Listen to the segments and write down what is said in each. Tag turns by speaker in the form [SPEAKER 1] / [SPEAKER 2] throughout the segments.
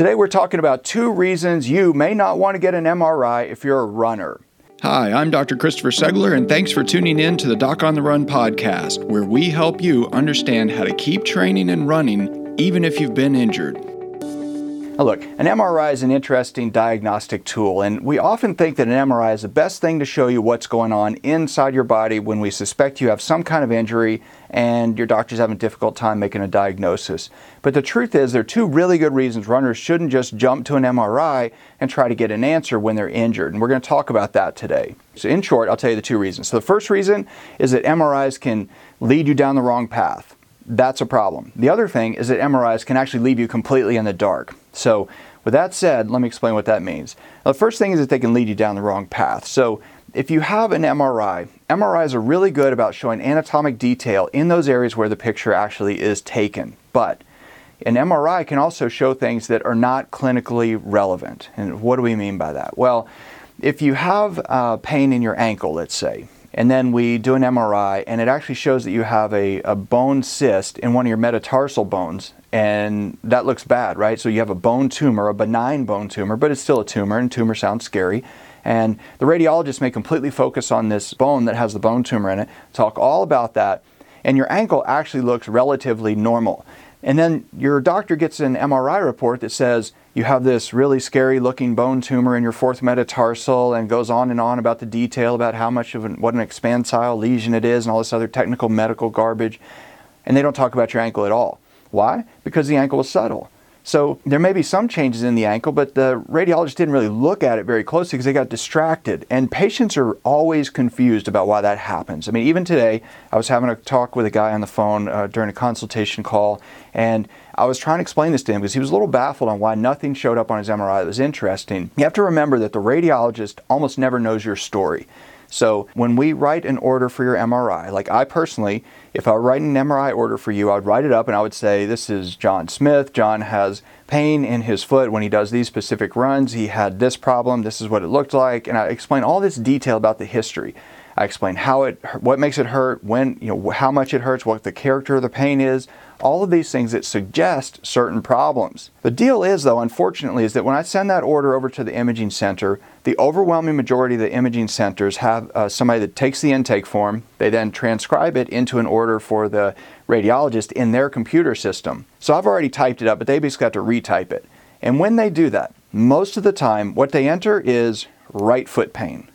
[SPEAKER 1] Today we're talking about two reasons you may not want to get an MRI if you're a runner.
[SPEAKER 2] Hi, I'm Dr. Christopher Segler, and thanks for tuning in to the Doc on the Run podcast, where we help you understand how to keep training and running even if you've been injured.
[SPEAKER 1] Now look, an MRI is an interesting diagnostic tool, and we often think that an MRI is the best thing to show you what's going on inside your body when we suspect you have some kind of injury and your doctor's having a difficult time making a diagnosis. But the truth is, there are two really good reasons runners shouldn't just jump to an MRI and try to get an answer when they're injured, and we're going to talk about that today. So, in short, I'll tell you the two reasons. So, the first reason is that MRIs can lead you down the wrong path that's a problem. The other thing is that MRIs can actually leave you completely in the dark. So, with that said, let me explain what that means. Now, the first thing is that they can lead you down the wrong path. So, if you have an MRI, MRIs are really good about showing anatomic detail in those areas where the picture actually is taken. But an MRI can also show things that are not clinically relevant. And what do we mean by that? Well, if you have uh, pain in your ankle, let's say, and then we do an MRI, and it actually shows that you have a, a bone cyst in one of your metatarsal bones, and that looks bad, right? So you have a bone tumor, a benign bone tumor, but it's still a tumor, and tumor sounds scary. And the radiologist may completely focus on this bone that has the bone tumor in it, talk all about that, and your ankle actually looks relatively normal. And then your doctor gets an MRI report that says you have this really scary looking bone tumor in your fourth metatarsal and goes on and on about the detail about how much of an, what an expansile lesion it is and all this other technical medical garbage. And they don't talk about your ankle at all. Why? Because the ankle is subtle. So there may be some changes in the ankle, but the radiologist didn't really look at it very closely because they got distracted. And patients are always confused about why that happens. I mean, even today, I was having a talk with a guy on the phone uh, during a consultation call, and I was trying to explain this to him because he was a little baffled on why nothing showed up on his MRI that was interesting. You have to remember that the radiologist almost never knows your story. So when we write an order for your MRI, like I personally, if I write an MRI order for you, I would write it up and I would say, This is John Smith. John has pain in his foot when he does these specific runs. He had this problem. This is what it looked like. And I explain all this detail about the history. I explain how it, what makes it hurt, when, you know, how much it hurts, what the character of the pain is, all of these things that suggest certain problems. The deal is, though, unfortunately, is that when I send that order over to the imaging center, the overwhelming majority of the imaging centers have uh, somebody that takes the intake form. They then transcribe it into an order for the radiologist in their computer system. So I've already typed it up, but they basically have to retype it. And when they do that, most of the time, what they enter is right foot pain.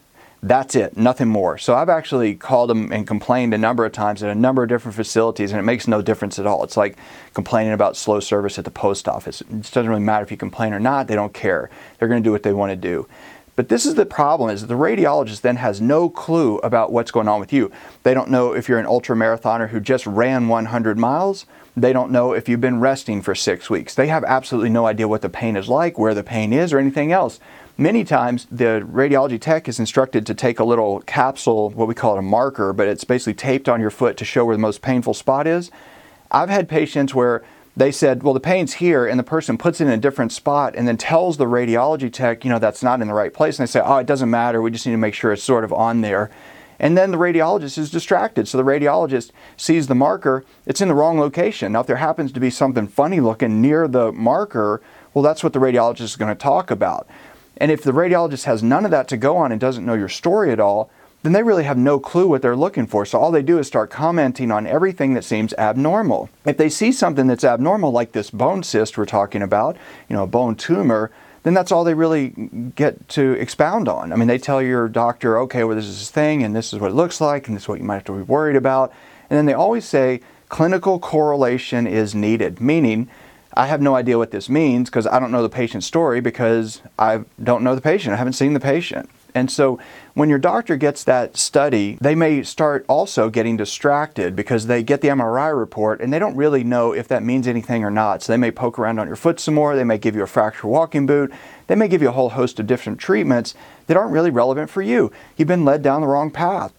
[SPEAKER 1] That's it, nothing more. So I've actually called them and complained a number of times at a number of different facilities, and it makes no difference at all. It's like complaining about slow service at the post office. It doesn't really matter if you complain or not, they don't care. They're going to do what they want to do. But this is the problem is the radiologist then has no clue about what's going on with you. They don't know if you're an ultra marathoner who just ran 100 miles. They don't know if you've been resting for 6 weeks. They have absolutely no idea what the pain is like, where the pain is or anything else. Many times, the radiology tech is instructed to take a little capsule, what we call it a marker, but it's basically taped on your foot to show where the most painful spot is. I've had patients where they said, well, the pain's here, and the person puts it in a different spot and then tells the radiology tech, you know, that's not in the right place. And they say, oh, it doesn't matter. We just need to make sure it's sort of on there. And then the radiologist is distracted. So the radiologist sees the marker, it's in the wrong location. Now, if there happens to be something funny looking near the marker, well, that's what the radiologist is going to talk about. And if the radiologist has none of that to go on and doesn't know your story at all, then they really have no clue what they're looking for. So all they do is start commenting on everything that seems abnormal. If they see something that's abnormal, like this bone cyst we're talking about, you know, a bone tumor, then that's all they really get to expound on. I mean, they tell your doctor, okay, well, this is this thing, and this is what it looks like, and this is what you might have to be worried about. And then they always say clinical correlation is needed, meaning I have no idea what this means because I don't know the patient's story because I don't know the patient. I haven't seen the patient. And so when your doctor gets that study, they may start also getting distracted because they get the MRI report and they don't really know if that means anything or not. So they may poke around on your foot some more, they may give you a fracture walking boot, they may give you a whole host of different treatments that aren't really relevant for you. You've been led down the wrong path.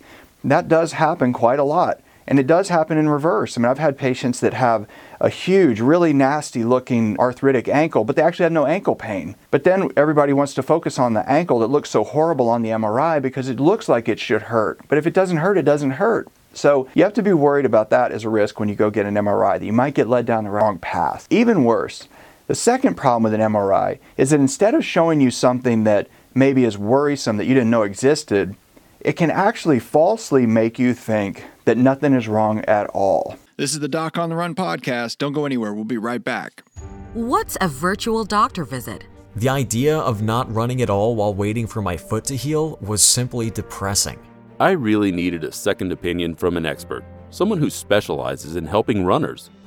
[SPEAKER 1] That does happen quite a lot. And it does happen in reverse. I mean, I've had patients that have a huge, really nasty looking arthritic ankle, but they actually had no ankle pain. But then everybody wants to focus on the ankle that looks so horrible on the MRI because it looks like it should hurt. But if it doesn't hurt, it doesn't hurt. So you have to be worried about that as a risk when you go get an MRI, that you might get led down the wrong path. Even worse, The second problem with an MRI is that instead of showing you something that maybe is worrisome that you didn't know existed, it can actually falsely make you think that nothing is wrong at all.
[SPEAKER 2] This is the Doc on the Run podcast. Don't go anywhere. We'll be right back.
[SPEAKER 3] What's a virtual doctor visit?
[SPEAKER 4] The idea of not running at all while waiting for my foot to heal was simply depressing.
[SPEAKER 5] I really needed a second opinion from an expert, someone who specializes in helping runners.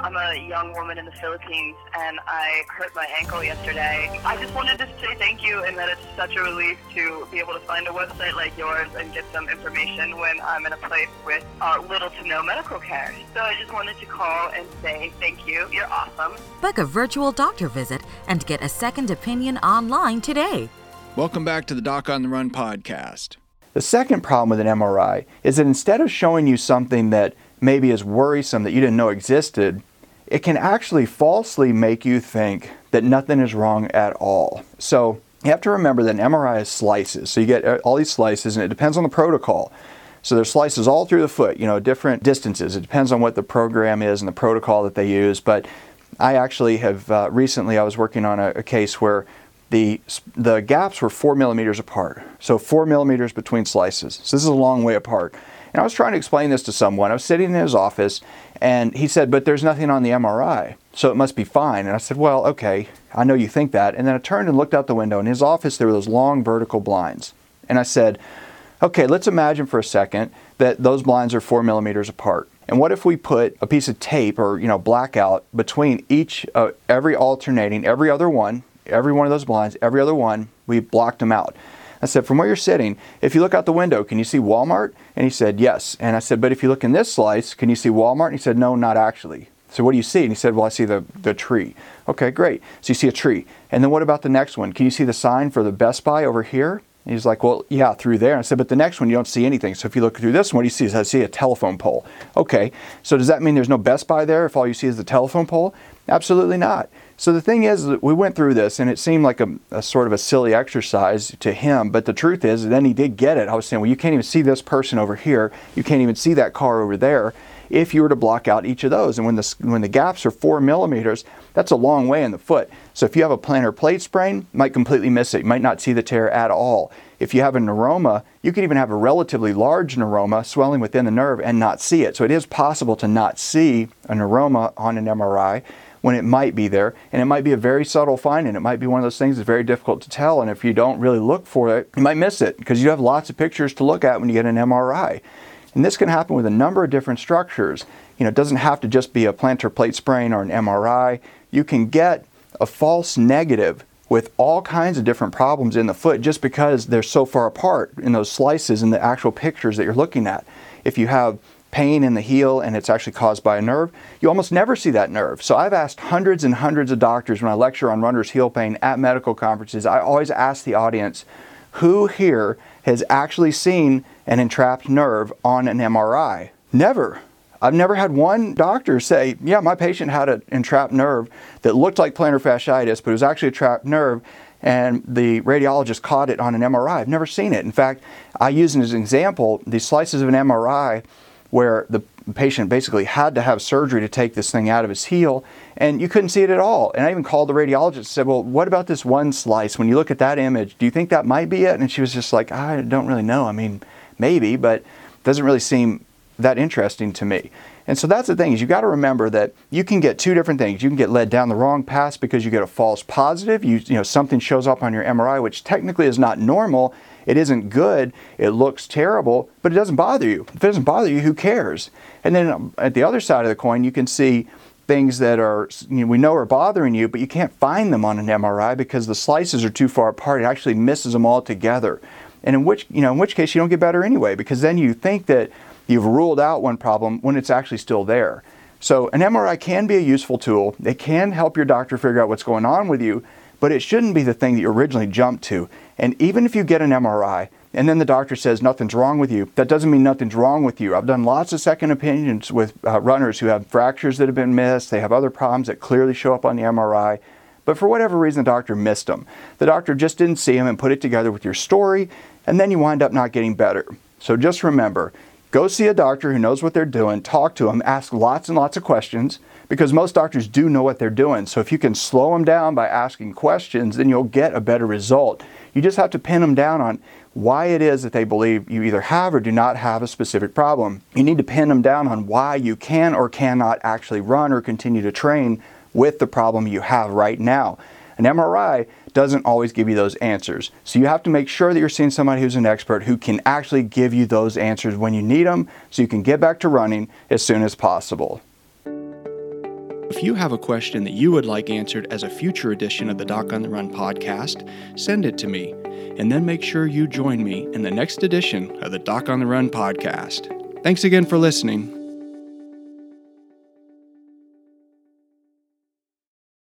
[SPEAKER 6] I'm a young woman in the Philippines and I hurt my ankle yesterday. I just wanted to say thank you and that it's such a relief to be able to find a website like yours and get some information when I'm in a place with uh, little to no medical care. So I just wanted to call and say thank you. You're awesome.
[SPEAKER 3] Book a virtual doctor visit and get a second opinion online today.
[SPEAKER 2] Welcome back to the Doc on the Run podcast.
[SPEAKER 1] The second problem with an MRI is that instead of showing you something that maybe is worrisome that you didn't know existed, it can actually falsely make you think that nothing is wrong at all. So you have to remember that an MRI is slices. So you get uh, all these slices, and it depends on the protocol. So there's slices all through the foot, you know, different distances. It depends on what the program is and the protocol that they use. But I actually have uh, recently, I was working on a, a case where the, the gaps were four millimeters apart. So four millimeters between slices. So this is a long way apart. And I was trying to explain this to someone. I was sitting in his office and he said, But there's nothing on the MRI, so it must be fine. And I said, Well, okay, I know you think that. And then I turned and looked out the window. In his office, there were those long vertical blinds. And I said, Okay, let's imagine for a second that those blinds are four millimeters apart. And what if we put a piece of tape or you know blackout between each, uh, every alternating, every other one, every one of those blinds, every other one, we blocked them out. I said, from where you're sitting, if you look out the window, can you see Walmart? And he said, yes. And I said, but if you look in this slice, can you see Walmart? And he said, no, not actually. So what do you see? And he said, well, I see the, the tree. Okay, great. So you see a tree. And then what about the next one? Can you see the sign for the Best Buy over here? And he's like, well, yeah, through there. And I said, but the next one, you don't see anything. So if you look through this one, what do you see? I see a telephone pole. Okay, so does that mean there's no Best Buy there if all you see is the telephone pole? Absolutely not. So the thing is, we went through this, and it seemed like a, a, sort of a silly exercise to him. But the truth is, then he did get it. I was saying, well, you can't even see this person over here. You can't even see that car over there. If you were to block out each of those, and when the when the gaps are four millimeters, that's a long way in the foot. So if you have a plantar plate sprain, you might completely miss it. You might not see the tear at all. If you have a neuroma, you could even have a relatively large neuroma swelling within the nerve and not see it. So it is possible to not see a neuroma on an MRI when it might be there. And it might be a very subtle finding. It might be one of those things that's very difficult to tell. And if you don't really look for it, you might miss it because you have lots of pictures to look at when you get an MRI. And this can happen with a number of different structures. You know, it doesn't have to just be a plantar plate sprain or an MRI. You can get a false negative with all kinds of different problems in the foot just because they're so far apart in those slices in the actual pictures that you're looking at. If you have pain in the heel and it's actually caused by a nerve, you almost never see that nerve. So I've asked hundreds and hundreds of doctors when I lecture on runner's heel pain at medical conferences, I always ask the audience, who here has actually seen an entrapped nerve on an MRI? Never. I've never had one doctor say, yeah, my patient had an entrapped nerve that looked like plantar fasciitis, but it was actually a trapped nerve and the radiologist caught it on an MRI. I've never seen it. In fact, I use as an example these slices of an MRI where the patient basically had to have surgery to take this thing out of his heel and you couldn't see it at all. And I even called the radiologist and said, Well, what about this one slice? When you look at that image, do you think that might be it? And she was just like, I don't really know. I mean, maybe, but it doesn't really seem that interesting to me. And so that's the thing is you got to remember that you can get two different things. You can get led down the wrong path because you get a false positive. You, you know something shows up on your MRI which technically is not normal, It isn't good, it looks terrible, but it doesn't bother you. If it doesn't bother you, who cares? And then um, at the other side of the coin, you can see things that are you know, we know are bothering you, but you can't find them on an MRI because the slices are too far apart. It actually misses them all together. And in which you know in which case you don't get better anyway because then you think that you've ruled out one problem when it's actually still there. So an MRI can be a useful tool. It can help your doctor figure out what's going on with you, but it shouldn't be the thing that you originally jumped to. And even if you get an MRI and then the doctor says nothing's wrong with you, that doesn't mean nothing's wrong with you. I've done lots of second opinions with uh, runners who have fractures that have been missed, they have other problems that clearly show up on the MRI. But for whatever reason, the doctor missed them. The doctor just didn't see them and put it together with your story, and then you wind up not getting better. So just remember go see a doctor who knows what they're doing, talk to them, ask lots and lots of questions because most doctors do know what they're doing. So if you can slow them down by asking questions, then you'll get a better result. You just have to pin them down on why it is that they believe you either have or do not have a specific problem. You need to pin them down on why you can or cannot actually run or continue to train with the problem you have right now. An MRI doesn't always give you those answers. So you have to make sure that you're seeing somebody who's an expert who can actually give you those answers when you need them so you can get back to running as soon as possible.
[SPEAKER 2] If you have a question that you would like answered as a future edition of the Doc on the Run podcast, send it to me, and then make sure you join me in the next edition of the Doc on the Run podcast. Thanks again for listening.